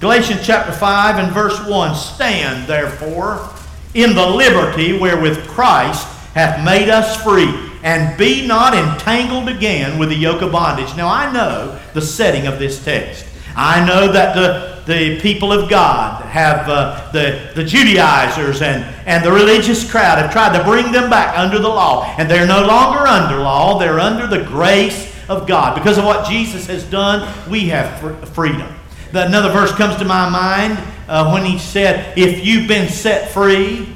Galatians chapter 5 and verse 1 Stand therefore in the liberty wherewith Christ hath made us free, and be not entangled again with the yoke of bondage. Now I know the setting of this text. I know that the, the people of God have, uh, the, the Judaizers and, and the religious crowd have tried to bring them back under the law. And they're no longer under law, they're under the grace of God. Because of what Jesus has done, we have fr- Another verse comes to my mind uh, when he said, If you've been set free,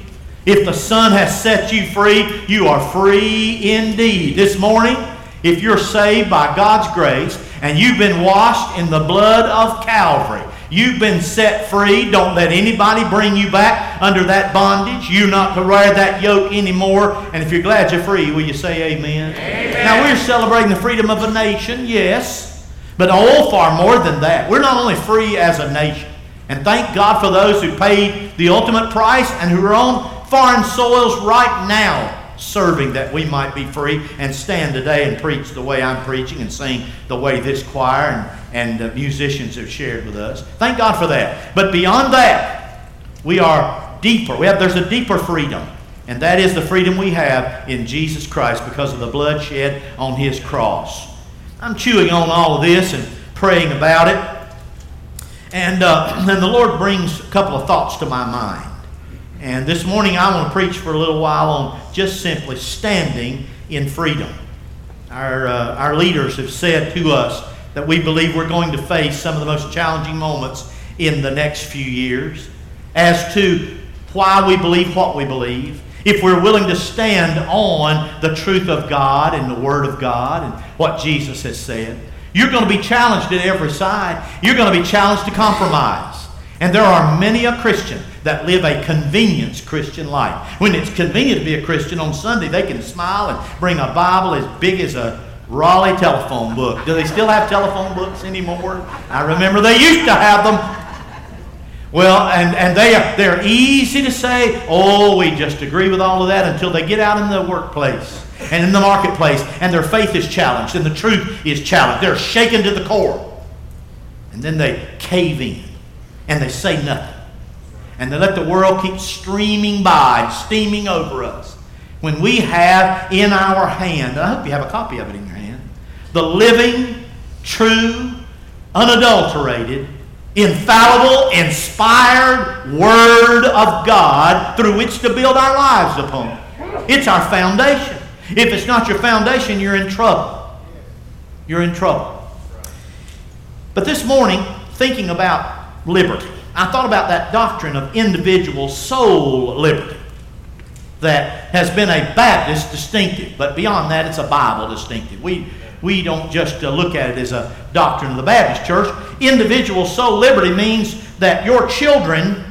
if the Son has set you free, you are free indeed. This morning, if you're saved by God's grace and you've been washed in the blood of Calvary, you've been set free. Don't let anybody bring you back under that bondage. You're not to wear that yoke anymore. And if you're glad you're free, will you say amen? amen. Now, we're celebrating the freedom of a nation, yes. But oh, far more than that. We're not only free as a nation, and thank God for those who paid the ultimate price and who are on foreign soils right now serving that we might be free and stand today and preach the way I'm preaching and sing the way this choir and, and uh, musicians have shared with us. Thank God for that. But beyond that, we are deeper. We have, there's a deeper freedom. And that is the freedom we have in Jesus Christ because of the blood shed on his cross. I'm chewing on all of this and praying about it. And, uh, the Lord brings a couple of thoughts to my mind. And this morning I want to preach for a little while on just simply standing in freedom. Our, uh, our leaders have said to us that we believe we're going to face some of the most challenging moments in the next few years as to why we believe what we believe, if we're willing to stand on the truth of God and the Word of God and what Jesus has said, you're going to be challenged at every side. You're going to be challenged to compromise. And there are many a Christian that live a convenience Christian life. When it's convenient to be a Christian on Sunday, they can smile and bring a Bible as big as a Raleigh telephone book. Do they still have telephone books anymore? I remember they used to have them. Well, and, and they are, they're easy to say, oh, we just agree with all of that until they get out in the workplace and in the marketplace and their faith is challenged and the truth is challenged. They're shaken to the core. And then they cave in and they say nothing. And they let the world keep streaming by, steaming over us. When we have in our hand, I hope you have a copy of it in your hand, the living, true, unadulterated, infallible, inspired Word of God through which to build our lives upon. It's our foundation. If it's not your foundation, you're in trouble. You're in trouble. But this morning, thinking about liberty, I thought about that doctrine of individual soul liberty that has been a Baptist distinctive, but beyond that, it's a Bible distinctive. We we don't just uh, look at it as a doctrine of the Baptist church. Individual soul liberty means that your children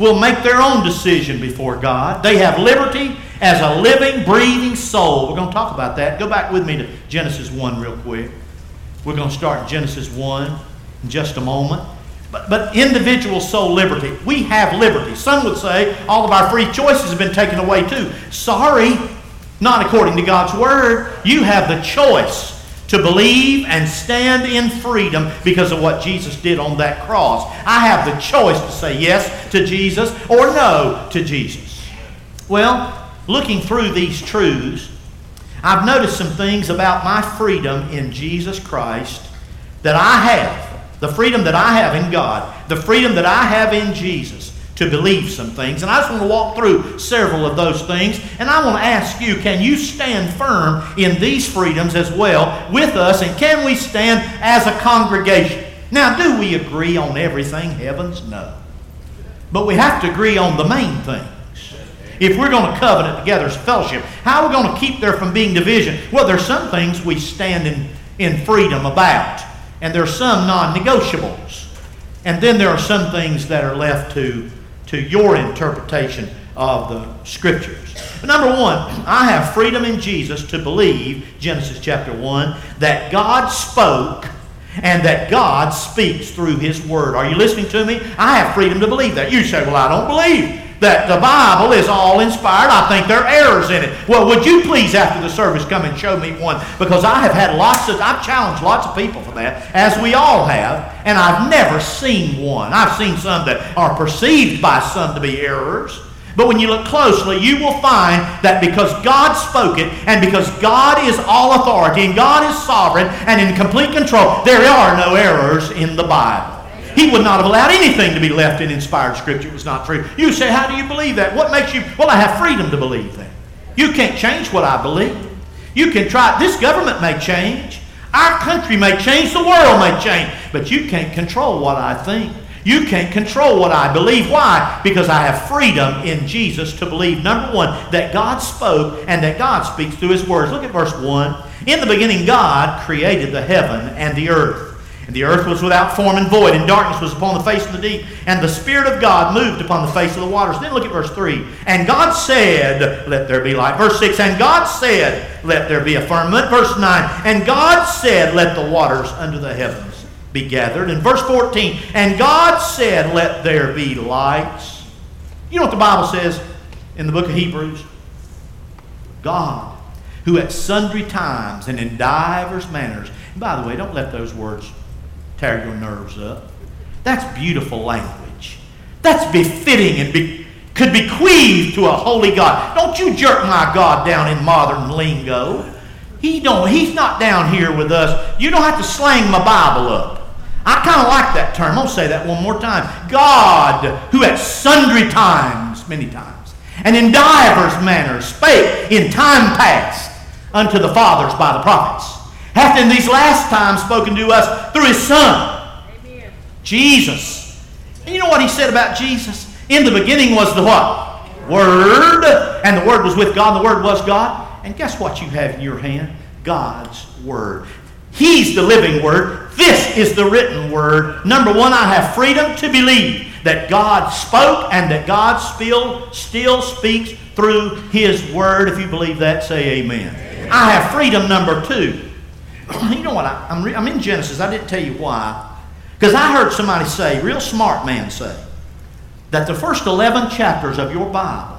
will make their own decision before God. They have liberty as a living, breathing soul. We're going to talk about that. Go back with me to Genesis 1 real quick. We're going to start Genesis 1 in just a moment. But, but individual soul liberty. We have liberty. Some would say all of our free choices have been taken away too. Sorry, not according to God's Word. You have the choice to believe and stand in freedom because of what Jesus did on that cross. I have the choice to say yes to Jesus or no to Jesus. Well, looking through these truths, I've noticed some things about my freedom in Jesus Christ that I have. The freedom that I have in God, the freedom that I have in Jesus to believe some things. And I just want to walk through several of those things. And I want to ask you can you stand firm in these freedoms as well with us? And can we stand as a congregation? Now, do we agree on everything? Heavens, no. But we have to agree on the main things. If we're going to covenant together as fellowship, how are we going to keep there from being division? Well, there's some things we stand in, in freedom about, and there's some non negotiables. And then there are some things that are left to to your interpretation of the scriptures. Number one, I have freedom in Jesus to believe, Genesis chapter 1, that God spoke and that God speaks through His Word. Are you listening to me? I have freedom to believe that. You say, well, I don't believe that the Bible is all inspired. I think there are errors in it. Well, would you please, after the service, come and show me one? Because I have had lots of, I've challenged lots of people for that, as we all have. And I've never seen one. I've seen some that are perceived by some to be errors. But when you look closely, you will find that because God spoke it, and because God is all authority, and God is sovereign and in complete control, there are no errors in the Bible. He would not have allowed anything to be left in inspired scripture. It was not true. You say, How do you believe that? What makes you? Well, I have freedom to believe that. You can't change what I believe. You can try. This government may change. Our country may change. The world may change. But you can't control what I think. You can't control what I believe. Why? Because I have freedom in Jesus to believe, number one, that God spoke and that God speaks through His words. Look at verse 1. In the beginning, God created the heaven and the earth. And the earth was without form and void, and darkness was upon the face of the deep, and the Spirit of God moved upon the face of the waters. Then look at verse 3. And God said, Let there be light. Verse 6. And God said, Let there be a firmament. Verse 9. And God said, Let the waters under the heavens be gathered. And verse 14. And God said, Let there be lights. You know what the Bible says in the book of Hebrews? God, who at sundry times and in divers manners, and by the way, don't let those words tear your nerves up. That's beautiful language. That's befitting and be, could bequeath to a holy God. Don't you jerk my God down in modern lingo. He don't, he's not down here with us. You don't have to slang my Bible up. I kind of like that term. I'll say that one more time. God, who at sundry times, many times, and in divers manners spake in time past unto the fathers by the prophets hath in these last times spoken to us through his Son, Amen. Jesus. And you know what he said about Jesus? In the beginning was the what? Word. And the Word was with God, and the Word was God. And guess what you have in your hand? God's Word. He's the living Word. This is the written Word. Number one, I have freedom to believe that God spoke and that God still, still speaks through His Word. If you believe that, say amen. amen. I have freedom, number two, you know what? I, am I'm, I'm in Genesis. I didn't tell you why. Because I heard somebody say, real smart man say, that the first 11 chapters of your Bible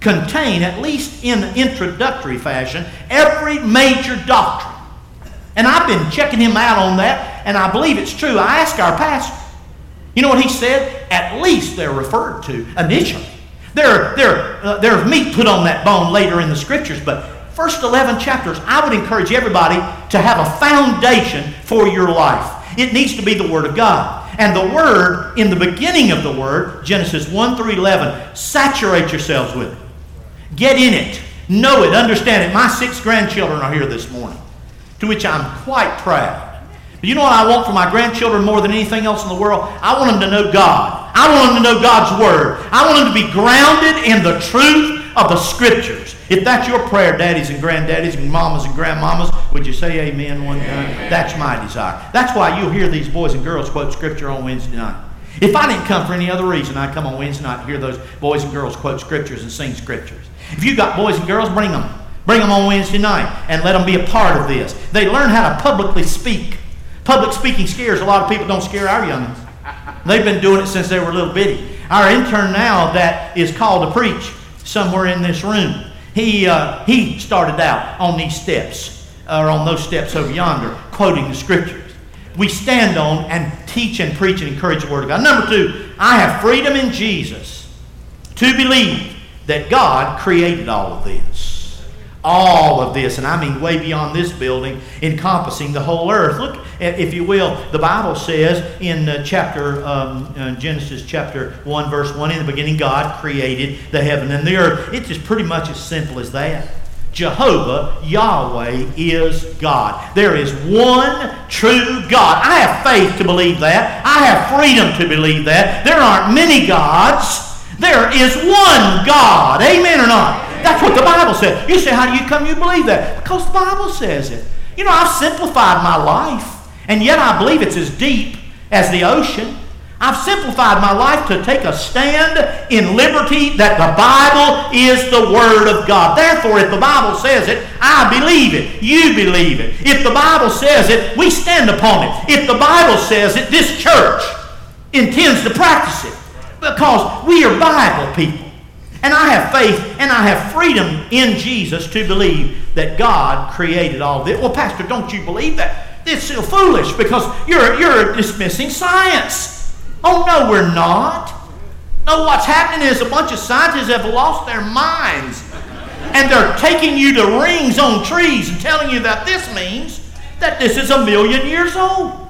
contain, at least in introductory fashion, every major doctrine. And I've been checking him out on that, and I believe it's true. I asked our pastor. You know what he said? At least they're referred to initially. There, there, uh, there's meat put on that bone later in the scriptures, but first 11 chapters, I would encourage everybody to have a foundation for your life. It needs to be the Word of God. And the Word, in the beginning of the Word, Genesis 1 through 11, saturate yourselves with it. Get in it. Know it. Understand it. My six grandchildren are here this morning, to which I'm quite proud. But you know what I want for my grandchildren more than anything else in the world? I want them to know God. I want them to know God's Word. I want them to be grounded in the truth of the Scriptures. If that's your prayer, daddies and granddaddies and mamas and grandmamas, would you say amen one time? That's my desire. That's why you'll hear these boys and girls quote Scripture on Wednesday night. If I didn't come for any other reason, I'd come on Wednesday night to hear those boys and girls quote Scriptures and sing Scriptures. If you've got boys and girls, bring them. Bring them on Wednesday night and let them be a part of this. They learn how to publicly speak. Public speaking scares a lot of people. Don't scare our youngins. They've been doing it since they were little bitty. Our intern now that is called to preach somewhere in this room. He, uh, he started out on these steps, or on those steps over yonder, quoting the scriptures. We stand on and teach and preach and encourage the Word of God. Number two, I have freedom in Jesus to believe that God created all of this all of this, and I mean way beyond this building, encompassing the whole earth. Look, if you will, the Bible says in uh, chapter um, uh, Genesis chapter one, verse one, in the beginning, God created the heaven and the earth. It's just pretty much as simple as that. Jehovah, Yahweh, is God. There is one true God. I have faith to believe that. I have freedom to believe that. There aren't many gods. There is one God. Amen or not? That's what the Bible says. You say, how do you come you believe that? Because the Bible says it. You know, I've simplified my life, and yet I believe it's as deep as the ocean. I've simplified my life to take a stand in liberty that the Bible is the Word of God. Therefore, if the Bible says it, I believe it. You believe it. If the Bible says it, we stand upon it. If the Bible says it, this church intends to practice it because we are Bible people. And I have faith and I have freedom in Jesus to believe that God created all this. Well, Pastor, don't you believe that? It's still foolish because you're, you're dismissing science. Oh, no, we're not. No, what's happening is a bunch of scientists have lost their minds. And they're taking you to rings on trees and telling you that this means that this is a million years old.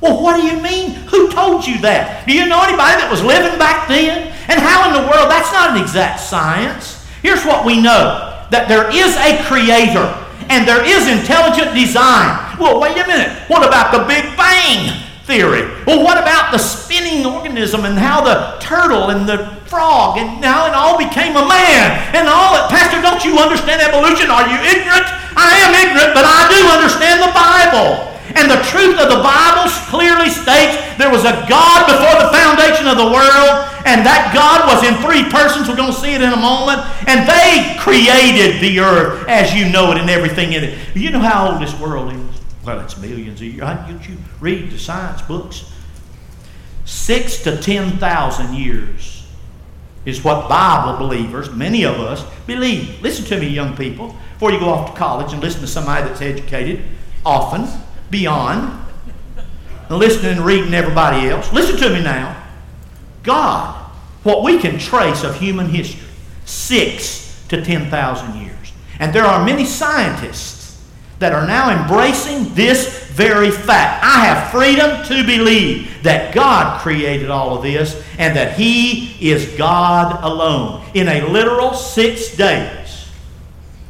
Well, what do you mean? Who told you that? Do you know anybody that was living back then? And how in the world? That's not an exact science. Here's what we know that there is a creator and there is intelligent design. Well, wait a minute. What about the Big Bang theory? Well, what about the spinning organism and how the turtle and the frog and now it all became a man and all that? Pastor, don't you understand evolution? Are you ignorant? I am ignorant, but I do understand the Bible. And the truth of the Bible clearly states there was a God before the foundation of the world, and that God was in three persons. We're going to see it in a moment. And they created the earth as you know it and everything in it. You know how old this world is? Well, it's millions of years. Don't you read the science books? Six to ten thousand years is what Bible believers, many of us, believe. Listen to me, young people, before you go off to college and listen to somebody that's educated often beyond listening and reading everybody else. Listen to me now. God, what we can trace of human history, six to 10,000 years. And there are many scientists that are now embracing this very fact. I have freedom to believe that God created all of this and that He is God alone. In a literal six days,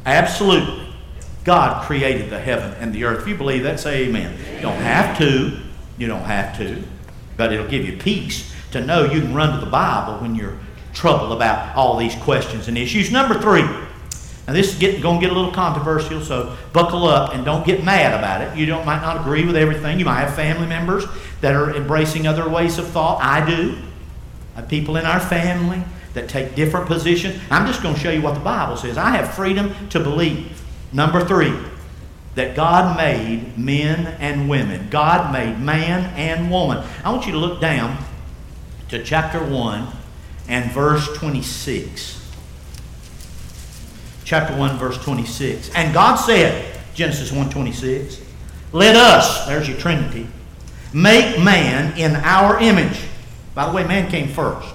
absolutely, God created the heaven and the earth. If you believe that, say amen. You don't have to. You don't have to. But it'll give you peace to know you can run to the Bible when you're troubled about all these questions and issues. Number three. Now this is going to get a little controversial, so buckle up and don't get mad about it. You don't, might not agree with everything. You might have family members that are embracing other ways of thought. I do. I people in our family that take different positions. I'm just going to show you what the Bible says. I have freedom to believe. Number three, that God made men and women. God made man and woman. I want you to look down to chapter 1 and verse 26. Chapter 1, verse 26. And God said, Genesis 1 26, let us, there's your Trinity, make man in our image. By the way, man came first.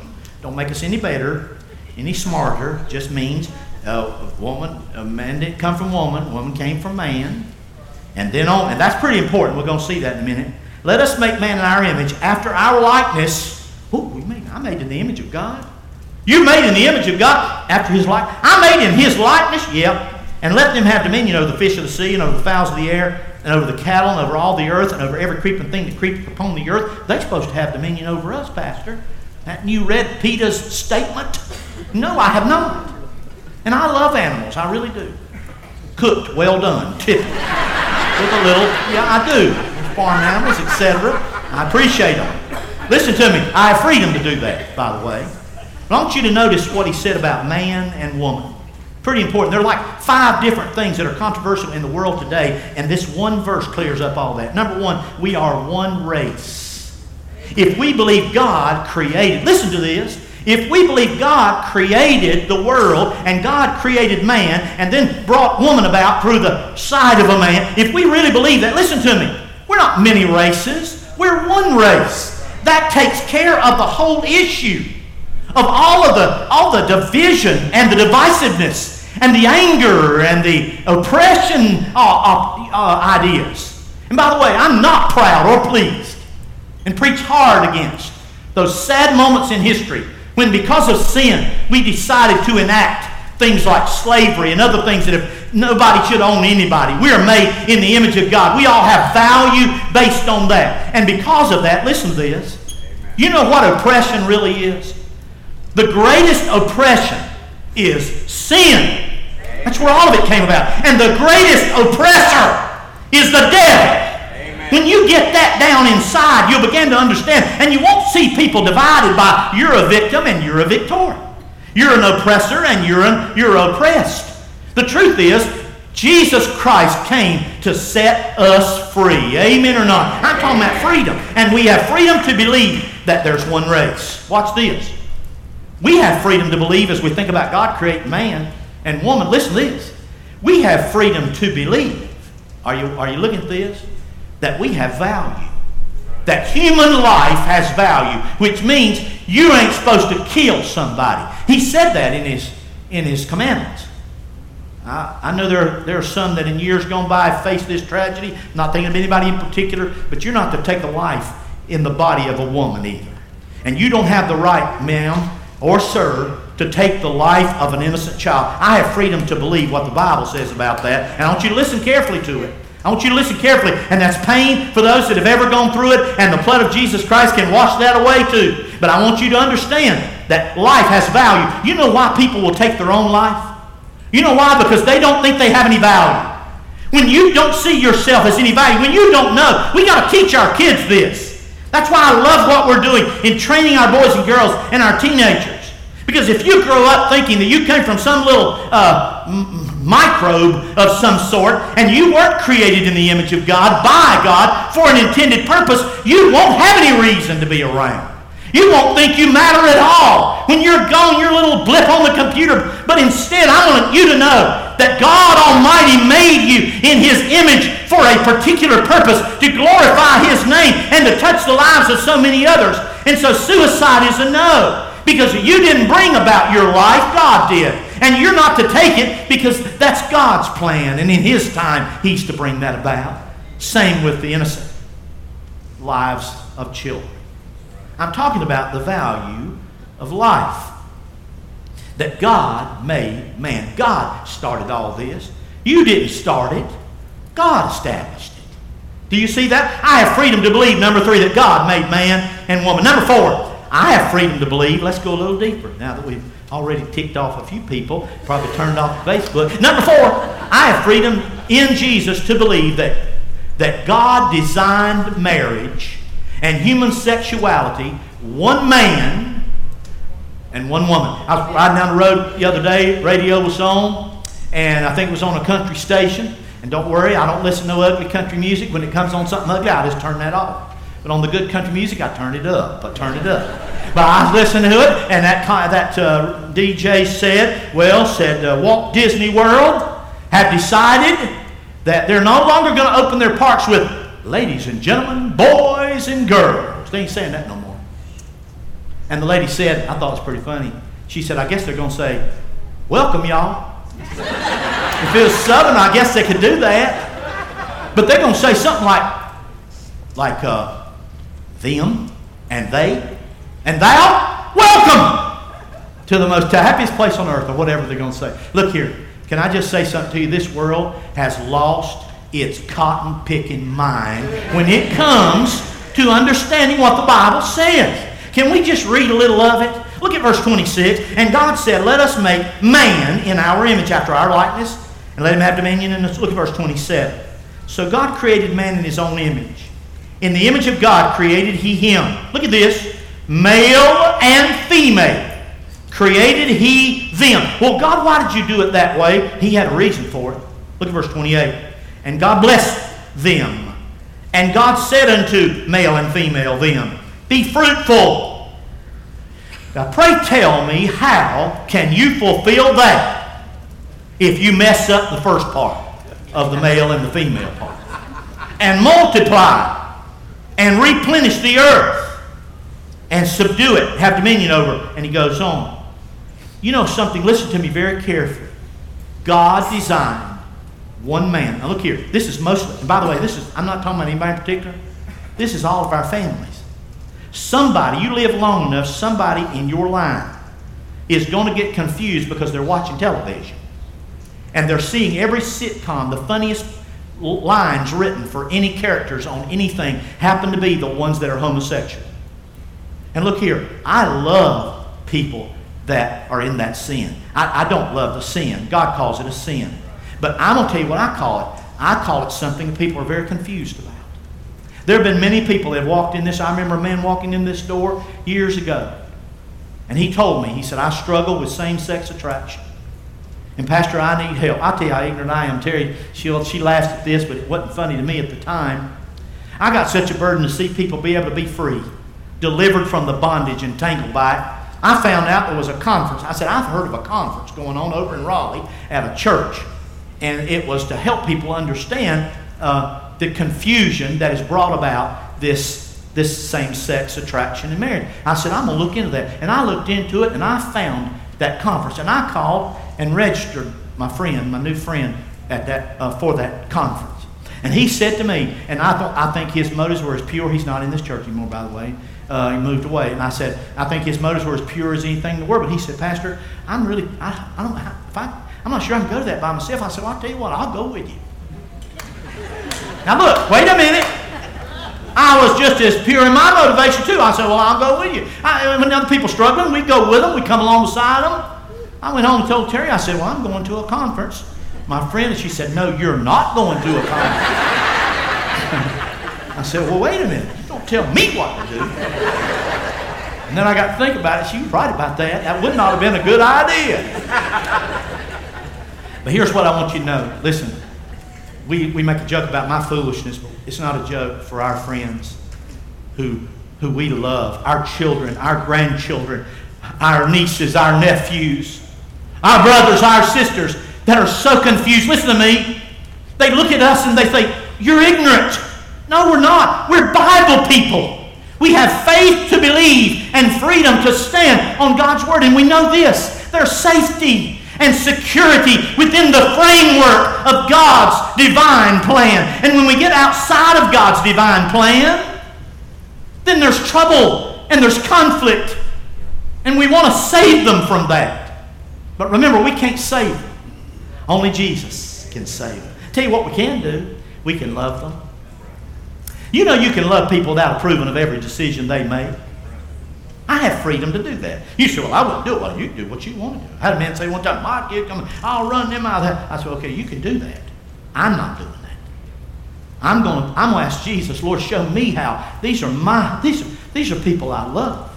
Don't make us any better, any smarter. Just means a woman, a man didn't come from woman, woman came from man. And then on, and that's pretty important. We're going to see that in a minute. Let us make man in our image, after our likeness. Oh, we made, I made in the image of God. You made in the image of God after his likeness. I made in his likeness, yep. And let them have dominion over the fish of the sea and over the fowls of the air and over the cattle and over all the earth and over every creeping thing that creeps upon the earth. They're supposed to have dominion over us, Pastor. Hadn't you read Peter's statement? No, I have not. And I love animals, I really do. Cooked, well done. With a little, yeah, I do. Farm animals, etc. I appreciate them. Listen to me, I have freedom to do that, by the way. But I want you to notice what he said about man and woman. Pretty important. There are like five different things that are controversial in the world today, and this one verse clears up all that. Number one, we are one race. If we believe God created, listen to this, if we believe God created the world and God created man and then brought woman about through the side of a man, if we really believe that, listen to me, we're not many races, we're one race. That takes care of the whole issue of all of the all the division and the divisiveness and the anger and the oppression uh, uh, uh, ideas. And by the way, I'm not proud or pleased and preach hard against those sad moments in history when, because of sin, we decided to enact things like slavery and other things that nobody should own anybody. We are made in the image of God. We all have value based on that. And because of that, listen to this. You know what oppression really is? The greatest oppression is sin. That's where all of it came about. And the greatest oppressor is the devil. When you get that down inside, you'll begin to understand. And you won't see people divided by you're a victim and you're a victor. You're an oppressor and you're, an, you're oppressed. The truth is, Jesus Christ came to set us free. Amen or not? I'm talking about freedom. And we have freedom to believe that there's one race. Watch this. We have freedom to believe as we think about God creating man and woman. Listen to this. We have freedom to believe. Are you, are you looking at this? That we have value. That human life has value, which means you ain't supposed to kill somebody. He said that in his, in his commandments. I, I know there, there are some that in years gone by have faced this tragedy. Not thinking of anybody in particular, but you're not to take a life in the body of a woman either. And you don't have the right, ma'am or sir, to take the life of an innocent child. I have freedom to believe what the Bible says about that, and I want you to listen carefully to it. I want you to listen carefully, and that's pain for those that have ever gone through it, and the blood of Jesus Christ can wash that away too. But I want you to understand that life has value. You know why people will take their own life? You know why? Because they don't think they have any value. When you don't see yourself as any value, when you don't know, we got to teach our kids this. That's why I love what we're doing in training our boys and girls and our teenagers. Because if you grow up thinking that you came from some little uh, microbe of some sort and you weren't created in the image of God by God for an intended purpose, you won't have any reason to be around. You won't think you matter at all. When you're gone, you're a little blip on the computer. But instead, I want you to know that God Almighty made you in His image for a particular purpose to glorify His name and to touch the lives of so many others. And so suicide is a no. Because you didn't bring about your life, God did. And you're not to take it because that's God's plan. And in His time, He's to bring that about. Same with the innocent lives of children. I'm talking about the value of life. That God made man. God started all this. You didn't start it, God established it. Do you see that? I have freedom to believe, number three, that God made man and woman. Number four, I have freedom to believe. Let's go a little deeper now that we've already ticked off a few people, probably turned off Facebook. Number four, I have freedom in Jesus to believe that, that God designed marriage and human sexuality, one man and one woman. I was riding down the road the other day, radio was on, and I think it was on a country station. And don't worry, I don't listen to ugly country music. When it comes on something ugly, I just turn that off. But on the good country music, I turn it up. I turn it up. But I listened to it, and that that uh, DJ said, well, said uh, Walt Disney World have decided that they're no longer going to open their parks with ladies and gentlemen, boys and girls. They ain't saying that no more. And the lady said, I thought it was pretty funny. She said, I guess they're going to say, welcome, y'all. if it was Southern, I guess they could do that. But they're going to say something like, like, uh, them and they and thou, welcome to the most to happiest place on earth, or whatever they're going to say. Look here. Can I just say something to you? This world has lost its cotton picking mind when it comes to understanding what the Bible says. Can we just read a little of it? Look at verse 26. And God said, Let us make man in our image after our likeness, and let him have dominion. And look at verse 27. So God created man in his own image. In the image of God created he him. Look at this. Male and female created he them. Well, God, why did you do it that way? He had a reason for it. Look at verse 28. And God blessed them. And God said unto male and female them, Be fruitful. Now, pray tell me, how can you fulfill that if you mess up the first part of the male and the female part? And multiply and replenish the earth and subdue it, have dominion over. And he goes on. You know something? Listen to me very carefully. God designed one man. Now look here. This is mostly, and by the way, this is, I'm not talking about anybody in particular. This is all of our families. Somebody, you live long enough, somebody in your line is going to get confused because they're watching television. And they're seeing every sitcom, the funniest lines written for any characters on anything happen to be the ones that are homosexual. And look here, I love people that are in that sin. I, I don't love the sin. God calls it a sin. But I'm going to tell you what I call it. I call it something people are very confused about. There have been many people that have walked in this. I remember a man walking in this door years ago. And he told me, he said, I struggle with same sex attraction. And Pastor, I need help. I'll tell you how ignorant I am. Terry, she she laughed at this, but it wasn't funny to me at the time. I got such a burden to see people be able to be free, delivered from the bondage entangled by it. I found out there was a conference. I said, I've heard of a conference going on over in Raleigh at a church. And it was to help people understand uh, the confusion that has brought about this, this same sex attraction in marriage. I said, I'm going to look into that. And I looked into it and I found that conference. And I called and registered my friend, my new friend, at that, uh, for that conference. And he said to me, and I, thought, I think his motives were as pure. He's not in this church anymore, by the way. Uh, he moved away. And I said, I think his motives were as pure as anything in the world. But he said, Pastor, I'm really, I, I don't, if I, I'm not sure I can go to that by myself. I said, well, I'll tell you what, I'll go with you. Now look, wait a minute. I was just as pure in my motivation too. I said, well, I'll go with you. I, when other people struggling, we go with them. We come alongside them. I went home and told Terry, I said, well, I'm going to a conference. My friend, and she said, no, you're not going to a conference. I said, well, wait a minute. You don't tell me what to do. And then I got to think about it. She was right about that. That would not have been a good idea. But here's what I want you to know. Listen, we, we make a joke about my foolishness, but it's not a joke for our friends who, who we love, our children, our grandchildren, our nieces, our nephews, our brothers, our sisters that are so confused. Listen to me. They look at us and they say, You're ignorant. No, we're not. We're Bible people. We have faith to believe and freedom to stand on God's Word. And we know this there's safety and security within the framework of God's divine plan. And when we get outside of God's divine plan, then there's trouble and there's conflict. And we want to save them from that. But remember, we can't save them. Only Jesus can save them. Tell you what we can do. We can love them. You know you can love people without approving of every decision they make. I have freedom to do that. You say, well, I wouldn't do it. Well, you do what you want to do. I had a man say one time, my kid coming, I'll run them out of that. I said, okay, you can do that. I'm not doing that. I'm going, I'm going to ask Jesus, Lord, show me how. These are my, these are, these are people I love.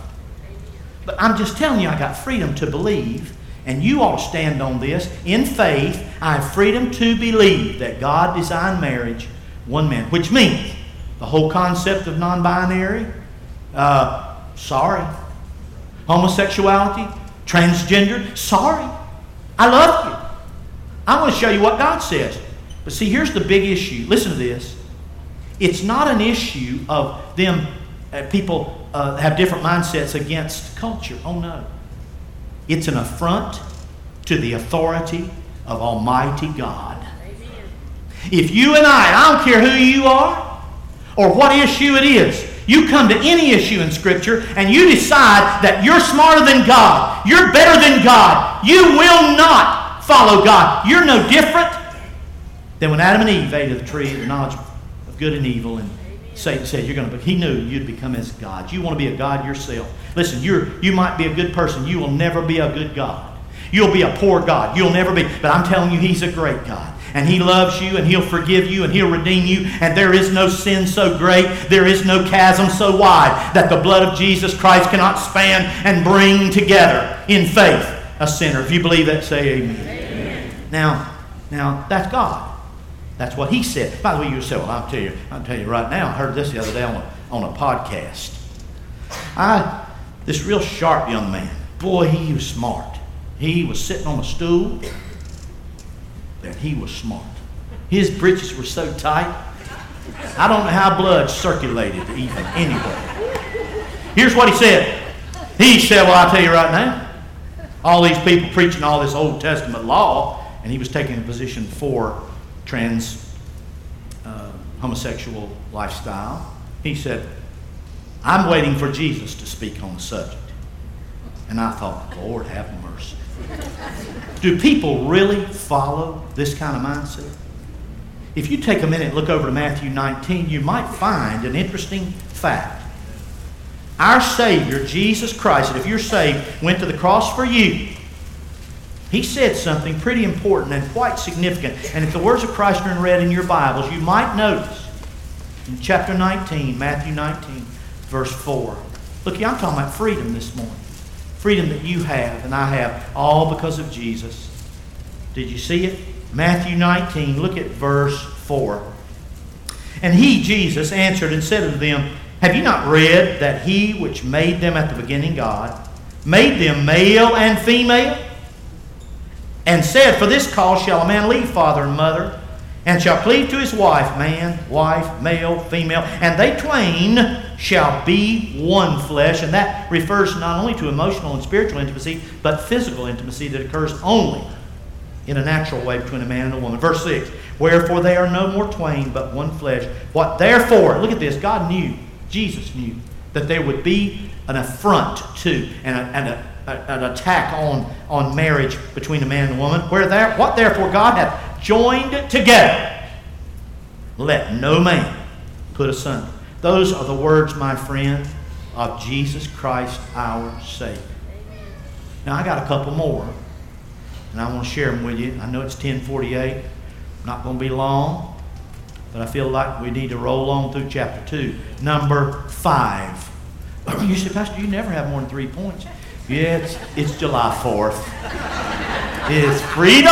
But I'm just telling you, I got freedom to believe, and you all stand on this. In faith, I have freedom to believe that God designed marriage one man, which means the whole concept of non binary, uh, Sorry. Homosexuality, transgender, sorry. I love you. I want to show you what God says. But see, here's the big issue. Listen to this. It's not an issue of them, uh, people uh, have different mindsets against culture. Oh, no. It's an affront to the authority of Almighty God. Amen. If you and I, I don't care who you are or what issue it is, you come to any issue in Scripture and you decide that you're smarter than God, you're better than God, you will not follow God. You're no different than when Adam and Eve ate of the tree of the knowledge of good and evil and Satan said you're going to he knew you'd become as God. You want to be a God yourself. Listen, you're you might be a good person. You will never be a good God. You'll be a poor God. You'll never be. But I'm telling you, He's a great God and He loves you and He'll forgive you and He'll redeem you. And there is no sin so great, there is no chasm so wide that the blood of Jesus Christ cannot span and bring together in faith a sinner. If you believe that, say amen. amen. Now, now that's God. That's what He said. By the way, you say, well, I'll tell you, I'll tell you right now, I heard this the other day on a, on a podcast. I, this real sharp young man, boy, he was smart. He was sitting on a stool that he was smart. His breeches were so tight, I don't know how blood circulated even anyway. Here's what he said. He said, Well, I'll tell you right now, all these people preaching all this Old Testament law, and he was taking a position for trans uh, homosexual lifestyle. He said, I'm waiting for Jesus to speak on the subject. And I thought, Lord, have mercy. Do people really follow this kind of mindset? If you take a minute and look over to Matthew 19, you might find an interesting fact. Our Savior, Jesus Christ, if you're saved, went to the cross for you. He said something pretty important and quite significant. And if the words of Christ are in red in your Bibles, you might notice in chapter 19, Matthew 19, verse 4. Look, I'm talking about freedom this morning freedom that you have and I have, all because of Jesus. Did you see it? Matthew 19, look at verse 4. And he, Jesus, answered and said unto them, Have you not read that he which made them at the beginning, God, made them male and female? And said, For this cause shall a man leave father and mother, and shall cleave to his wife, man, wife, male, female, and they twain shall be one flesh. And that refers not only to emotional and spiritual intimacy, but physical intimacy that occurs only in a natural way between a man and a woman. Verse 6 Wherefore they are no more twain, but one flesh. What therefore, look at this, God knew, Jesus knew, that there would be an affront to and, a, and a, a, an attack on, on marriage between a man and a woman. Where there, what therefore God hath joined together, let no man put asunder. Those are the words, my friend, of Jesus Christ our Savior. Now I got a couple more, and I want to share them with you. I know it's 1048. Not going to be long, but I feel like we need to roll on through chapter 2. Number 5. You say, Pastor, you never have more than three points. Yeah, it's, it's July 4th. It's freedom.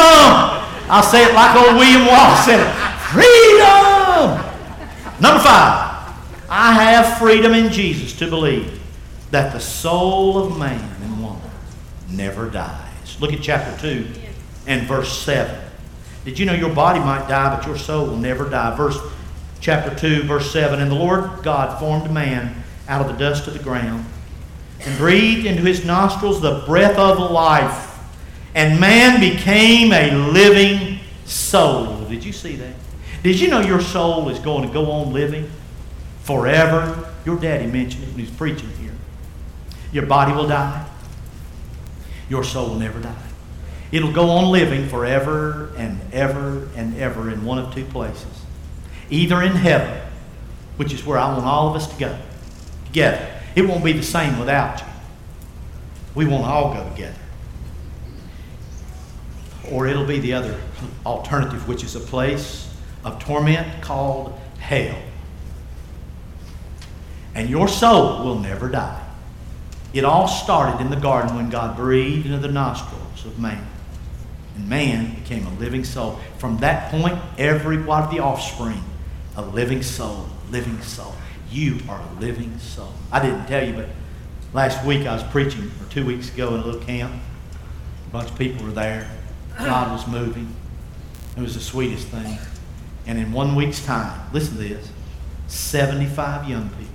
I'll say it like old William Wallace said it. Freedom! Number five, I have freedom in Jesus to believe that the soul of man and woman never dies. Look at chapter 2 and verse 7. Did you know your body might die, but your soul will never die? Verse chapter 2, verse 7. And the Lord God formed man out of the dust of the ground and breathed into his nostrils the breath of life. And man became a living soul. Did you see that? Did you know your soul is going to go on living forever? Your daddy mentioned it when he was preaching here. Your body will die. Your soul will never die. It'll go on living forever and ever and ever in one of two places. Either in heaven, which is where I want all of us to go together. It won't be the same without you. We won't all go together. Or it'll be the other alternative, which is a place of torment called hell. And your soul will never die. It all started in the garden when God breathed into the nostrils of man. And man became a living soul. From that point, every one of the offspring, a living soul, living soul. You are a living soul. I didn't tell you, but last week I was preaching, or two weeks ago, in a little camp. A bunch of people were there. God was moving. It was the sweetest thing. And in one week's time, listen to this 75 young people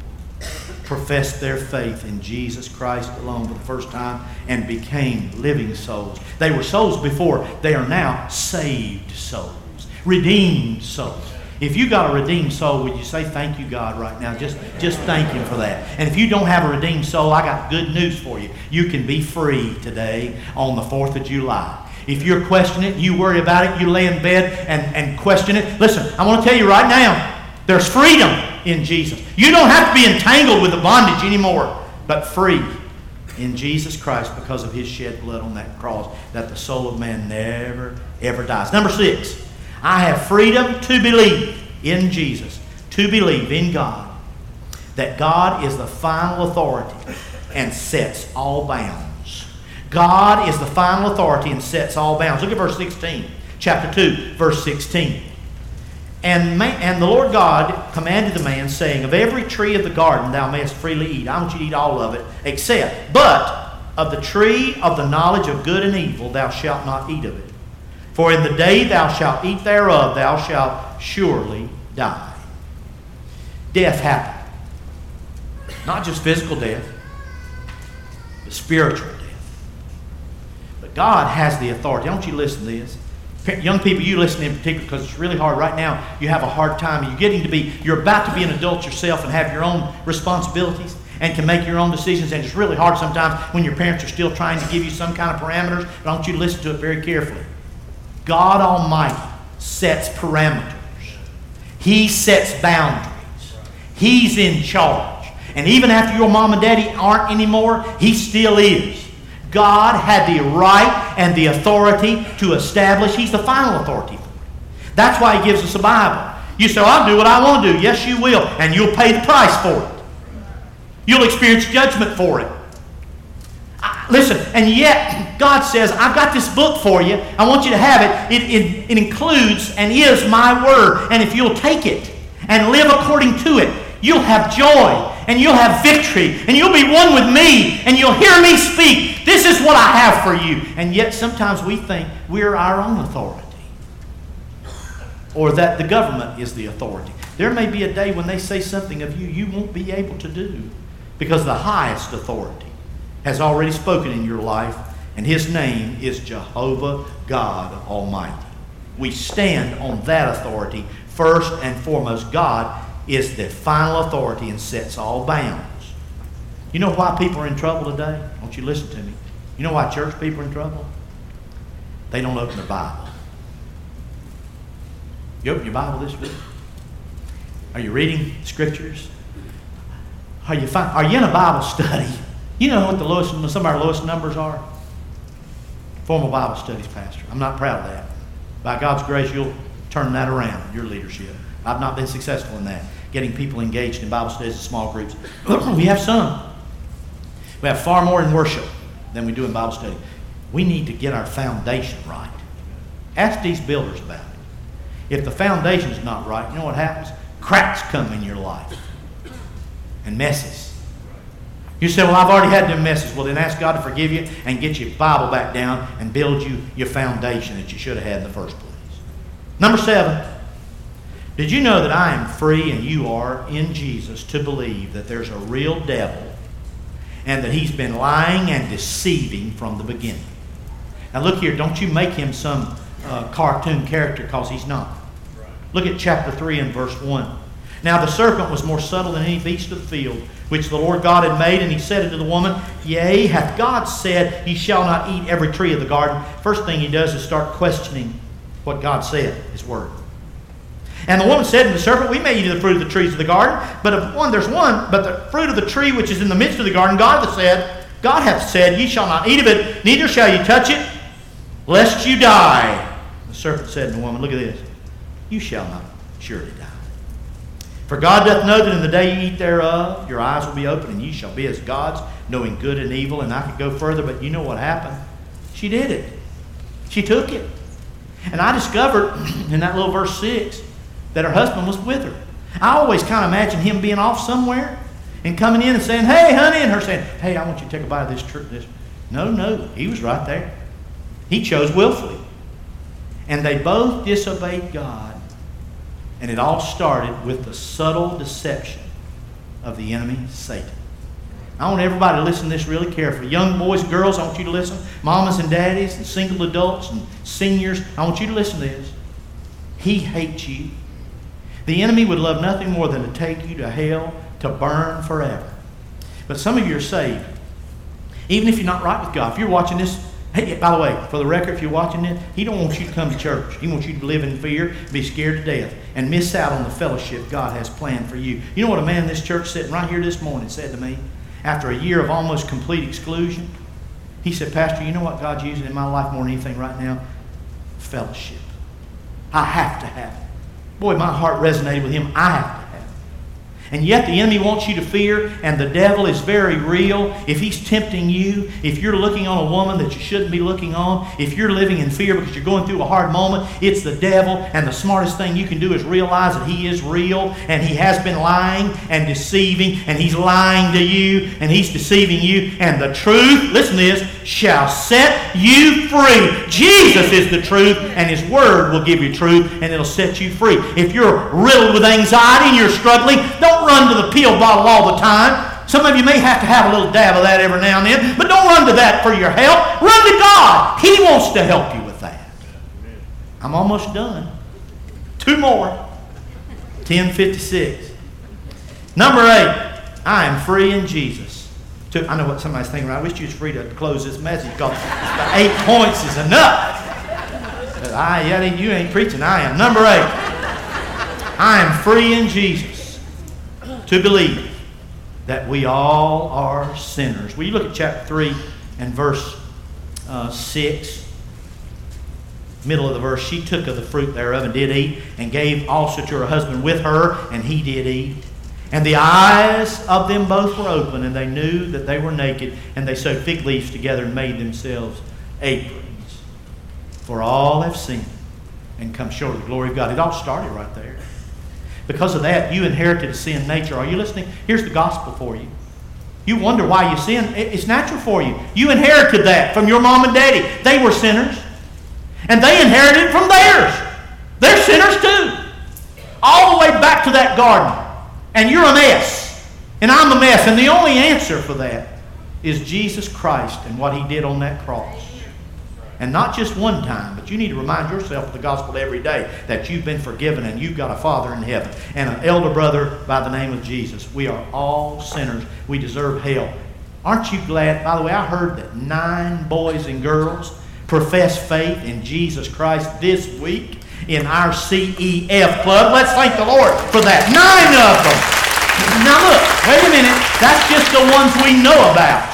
professed their faith in Jesus Christ alone for the first time and became living souls. They were souls before, they are now saved souls, redeemed souls. If you got a redeemed soul, would you say thank you, God, right now? Just, just thank Him for that. And if you don't have a redeemed soul, I got good news for you. You can be free today on the 4th of July. If you're questioning it, you worry about it, you lay in bed and, and question it, listen, I want to tell you right now, there's freedom in Jesus. You don't have to be entangled with the bondage anymore, but free in Jesus Christ because of his shed blood on that cross, that the soul of man never, ever dies. Number six, I have freedom to believe in Jesus, to believe in God, that God is the final authority and sets all bounds. God is the final authority and sets all bounds. Look at verse 16, chapter 2, verse 16. And, man, and the Lord God commanded the man, saying, Of every tree of the garden thou mayest freely eat. I want you to eat all of it, except, but of the tree of the knowledge of good and evil thou shalt not eat of it. For in the day thou shalt eat thereof, thou shalt surely die. Death happened. Not just physical death, but spiritual death. But God has the authority. Want you listen to this. Young people, you listen in particular because it's really hard. Right now, you have a hard time. You're getting to be, you're about to be an adult yourself and have your own responsibilities and can make your own decisions. And it's really hard sometimes when your parents are still trying to give you some kind of parameters. But I want you to listen to it very carefully. God Almighty sets parameters, He sets boundaries, He's in charge. And even after your mom and daddy aren't anymore, He still is. God had the right and the authority to establish. He's the final authority for it. That's why He gives us a Bible. You say, I'll do what I want to do. Yes, you will. And you'll pay the price for it. You'll experience judgment for it. Listen, and yet God says, I've got this book for you. I want you to have it. It, it. it includes and is my word. And if you'll take it and live according to it, you'll have joy and you'll have victory and you'll be one with me and you'll hear me speak. This is what I have for you. And yet sometimes we think we're our own authority. or that the government is the authority. There may be a day when they say something of you you won't be able to do because the highest authority has already spoken in your life, and his name is Jehovah God Almighty. We stand on that authority first and foremost. God is the final authority and sets all bounds. You know why people are in trouble today? Won't you listen to me? You know why church people are in trouble? They don't open their Bible. You open your Bible this week? Are you reading scriptures? Are you, find, are you in a Bible study? You know what the lowest, some of our lowest numbers are? Formal Bible studies, Pastor. I'm not proud of that. By God's grace, you'll turn that around, your leadership. I've not been successful in that, getting people engaged in Bible studies and small groups. we have some. We have far more in worship than we do in Bible study. We need to get our foundation right. Ask these builders about it. If the foundation is not right, you know what happens? Cracks come in your life and messes. You say, Well, I've already had them messes. Well, then ask God to forgive you and get your Bible back down and build you your foundation that you should have had in the first place. Number seven, did you know that I am free and you are in Jesus to believe that there's a real devil and that he's been lying and deceiving from the beginning? Now, look here, don't you make him some uh, cartoon character because he's not. Look at chapter 3 and verse 1. Now the serpent was more subtle than any beast of the field, which the Lord God had made, and he said unto the woman, Yea, hath God said, Ye shall not eat every tree of the garden? First thing he does is start questioning what God said, his word. And the woman said to the serpent, We may eat of the fruit of the trees of the garden, but of one there's one, but the fruit of the tree which is in the midst of the garden, God hath said, God hath said, Ye shall not eat of it, neither shall ye touch it, lest you die. The serpent said to the woman, Look at this. You shall not surely die. For God doth know that in the day you eat thereof, your eyes will be open, and ye shall be as gods, knowing good and evil. And I could go further, but you know what happened? She did it. She took it. And I discovered in that little verse 6 that her husband was with her. I always kind of imagine him being off somewhere and coming in and saying, Hey, honey, and her saying, Hey, I want you to take a bite of this. This. No, no, he was right there. He chose willfully. And they both disobeyed God and it all started with the subtle deception of the enemy, Satan. I want everybody to listen to this really carefully. Young boys girls, I want you to listen. Mamas and daddies and single adults and seniors, I want you to listen to this. He hates you. The enemy would love nothing more than to take you to hell to burn forever. But some of you are saved. Even if you're not right with God, if you're watching this Hey, by the way, for the record, if you're watching this, he don't want you to come to church. He wants you to live in fear, be scared to death, and miss out on the fellowship God has planned for you. You know what a man in this church sitting right here this morning said to me after a year of almost complete exclusion? He said, Pastor, you know what God's using in my life more than anything right now? Fellowship. I have to have it. Boy, my heart resonated with him. I have and yet the enemy wants you to fear, and the devil is very real. If he's tempting you, if you're looking on a woman that you shouldn't be looking on, if you're living in fear because you're going through a hard moment, it's the devil. And the smartest thing you can do is realize that he is real, and he has been lying and deceiving, and he's lying to you, and he's deceiving you. And the truth, listen to this, shall set you free. Jesus is the truth, and his word will give you truth, and it'll set you free. If you're riddled with anxiety and you're struggling, don't don't run to the pill bottle all the time. Some of you may have to have a little dab of that every now and then, but don't run to that for your help. Run to God. He wants to help you with that. I'm almost done. Two more. 1056. Number eight, I am free in Jesus. I know what somebody's thinking. I wish you was free to close this message because eight points is enough. But I, you ain't preaching. I am. Number eight, I am free in Jesus to believe that we all are sinners. Will you look at chapter 3 and verse uh, 6? Middle of the verse, she took of the fruit thereof and did eat, and gave also to her husband with her, and he did eat. And the eyes of them both were open, and they knew that they were naked, and they sewed fig leaves together and made themselves aprons. For all have sinned and come short of the glory of God. It all started right there. Because of that, you inherited a sin nature. Are you listening? Here's the gospel for you. You wonder why you sin. It's natural for you. You inherited that from your mom and daddy. They were sinners. And they inherited from theirs. They're sinners too. All the way back to that garden. And you're a mess. And I'm a mess. And the only answer for that is Jesus Christ and what he did on that cross. And not just one time, but you need to remind yourself of the gospel every day that you've been forgiven and you've got a Father in heaven and an elder brother by the name of Jesus. We are all sinners. We deserve hell. Aren't you glad? By the way, I heard that nine boys and girls profess faith in Jesus Christ this week in our CEF club. Let's thank the Lord for that. Nine of them. Now look, wait a minute. That's just the ones we know about.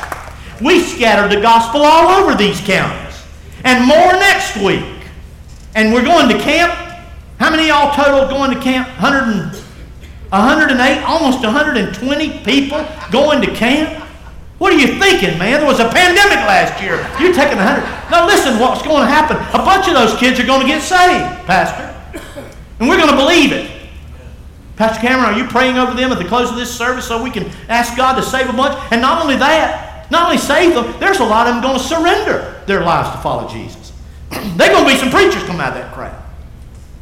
We scattered the gospel all over these counties. And more next week. And we're going to camp. How many y'all total going to camp? 100 108, almost 120 people going to camp? What are you thinking, man? There was a pandemic last year. You're taking 100. Now listen, what's going to happen? A bunch of those kids are going to get saved, Pastor. And we're going to believe it. Pastor Cameron, are you praying over them at the close of this service so we can ask God to save a bunch? And not only that, not only save them, there's a lot of them going to surrender their lives to follow Jesus. They're going to be some preachers come out of that crowd,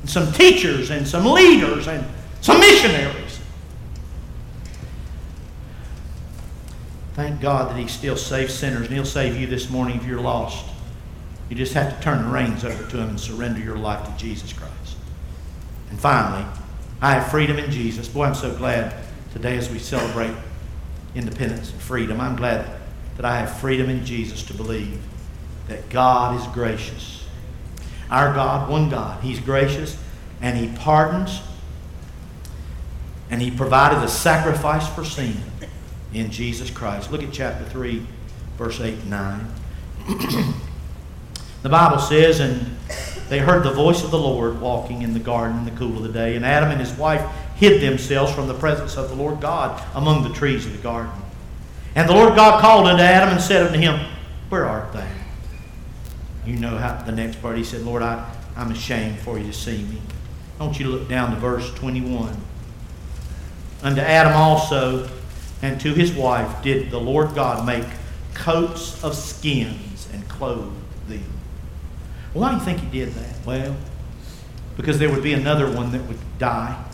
and some teachers, and some leaders, and some missionaries. Thank God that He still saves sinners, and He'll save you this morning if you're lost. You just have to turn the reins over to Him and surrender your life to Jesus Christ. And finally, I have freedom in Jesus. Boy, I'm so glad today as we celebrate independence and freedom. I'm glad that I have freedom in Jesus to believe that God is gracious. Our God, one God, He's gracious and He pardons and He provided a sacrifice for sin in Jesus Christ. Look at chapter 3, verse 8 and 9. the Bible says, And they heard the voice of the Lord walking in the garden in the cool of the day, and Adam and his wife hid themselves from the presence of the Lord God among the trees of the garden. And the Lord God called unto Adam and said unto him, Where art thou? You know how the next part he said, Lord, I, I'm ashamed for you to see me. I want you to look down to verse 21. Unto Adam also and to his wife did the Lord God make coats of skins and clothe them. Why do you think he did that? Well, because there would be another one that would die,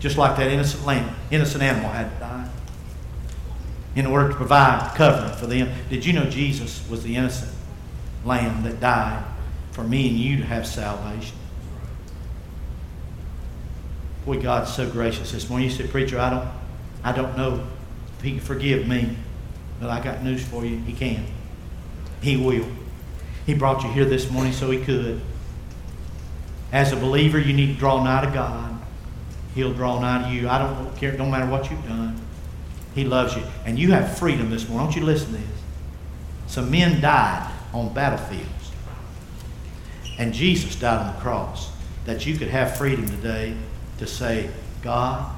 just like that innocent lamb, innocent animal had to die, in order to provide covering for them. Did you know Jesus was the innocent lamb that died for me and you to have salvation? Boy, God's so gracious this morning. You said, Preacher, I don't, I don't know if He can forgive me, but I got news for you. He can. He will. He brought you here this morning so He could. As a believer, you need to draw nigh to God. He'll draw nigh to you. I don't care, don't matter what you've done. He loves you. And you have freedom this morning. Don't you listen to this? Some men died on battlefields. And Jesus died on the cross that you could have freedom today to say, God,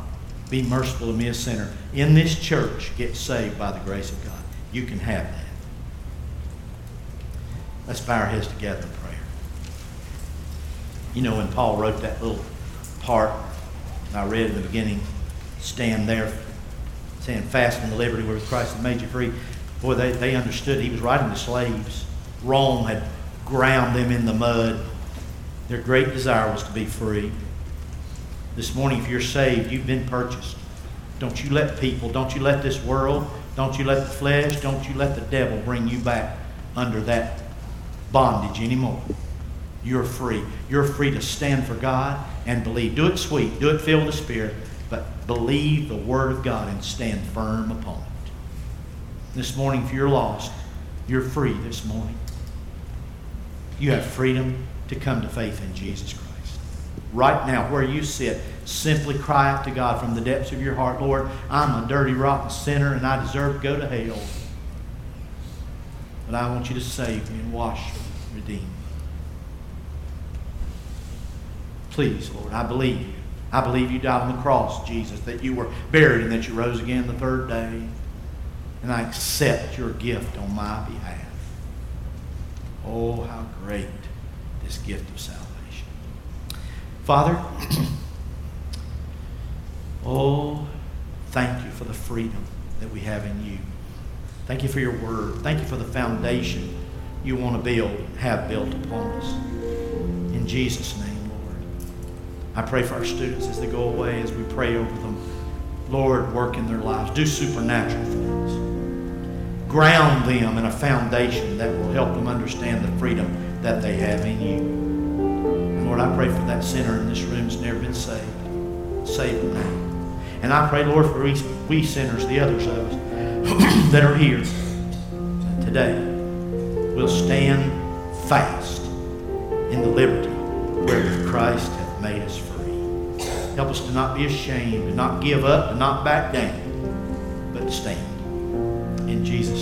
be merciful to me, a sinner. In this church, get saved by the grace of God. You can have that. Let's bow our heads together in prayer. You know, when Paul wrote that little part I read in the beginning, stand there, saying, fast in the liberty where Christ has made you free. Boy, they, they understood he was writing to slaves. Rome had ground them in the mud. Their great desire was to be free. This morning, if you're saved, you've been purchased. Don't you let people, don't you let this world, don't you let the flesh, don't you let the devil bring you back under that bondage anymore. You're free. You're free to stand for God and believe. Do it sweet, do it filled with the Spirit, believe the Word of God and stand firm upon it. This morning, if you're lost, you're free this morning. You have freedom to come to faith in Jesus Christ. Right now, where you sit, simply cry out to God from the depths of your heart Lord, I'm a dirty, rotten sinner and I deserve to go to hell. But I want you to save me and wash me, redeem me. Please, Lord, I believe. I believe you died on the cross, Jesus, that you were buried and that you rose again the third day. And I accept your gift on my behalf. Oh, how great this gift of salvation. Father, oh, thank you for the freedom that we have in you. Thank you for your word. Thank you for the foundation you want to build, have built upon us. In Jesus' name. I pray for our students as they go away, as we pray over them. Lord, work in their lives. Do supernatural things. Ground them in a foundation that will help them understand the freedom that they have in you. And Lord, I pray for that sinner in this room that's never been saved. Save them now. And I pray, Lord, for we, sinners, the others of us that are here today, will stand fast in the liberty wherewith Christ hath made us free. Help us to not be ashamed, to not give up, to not back down, but to stand. In Jesus' name.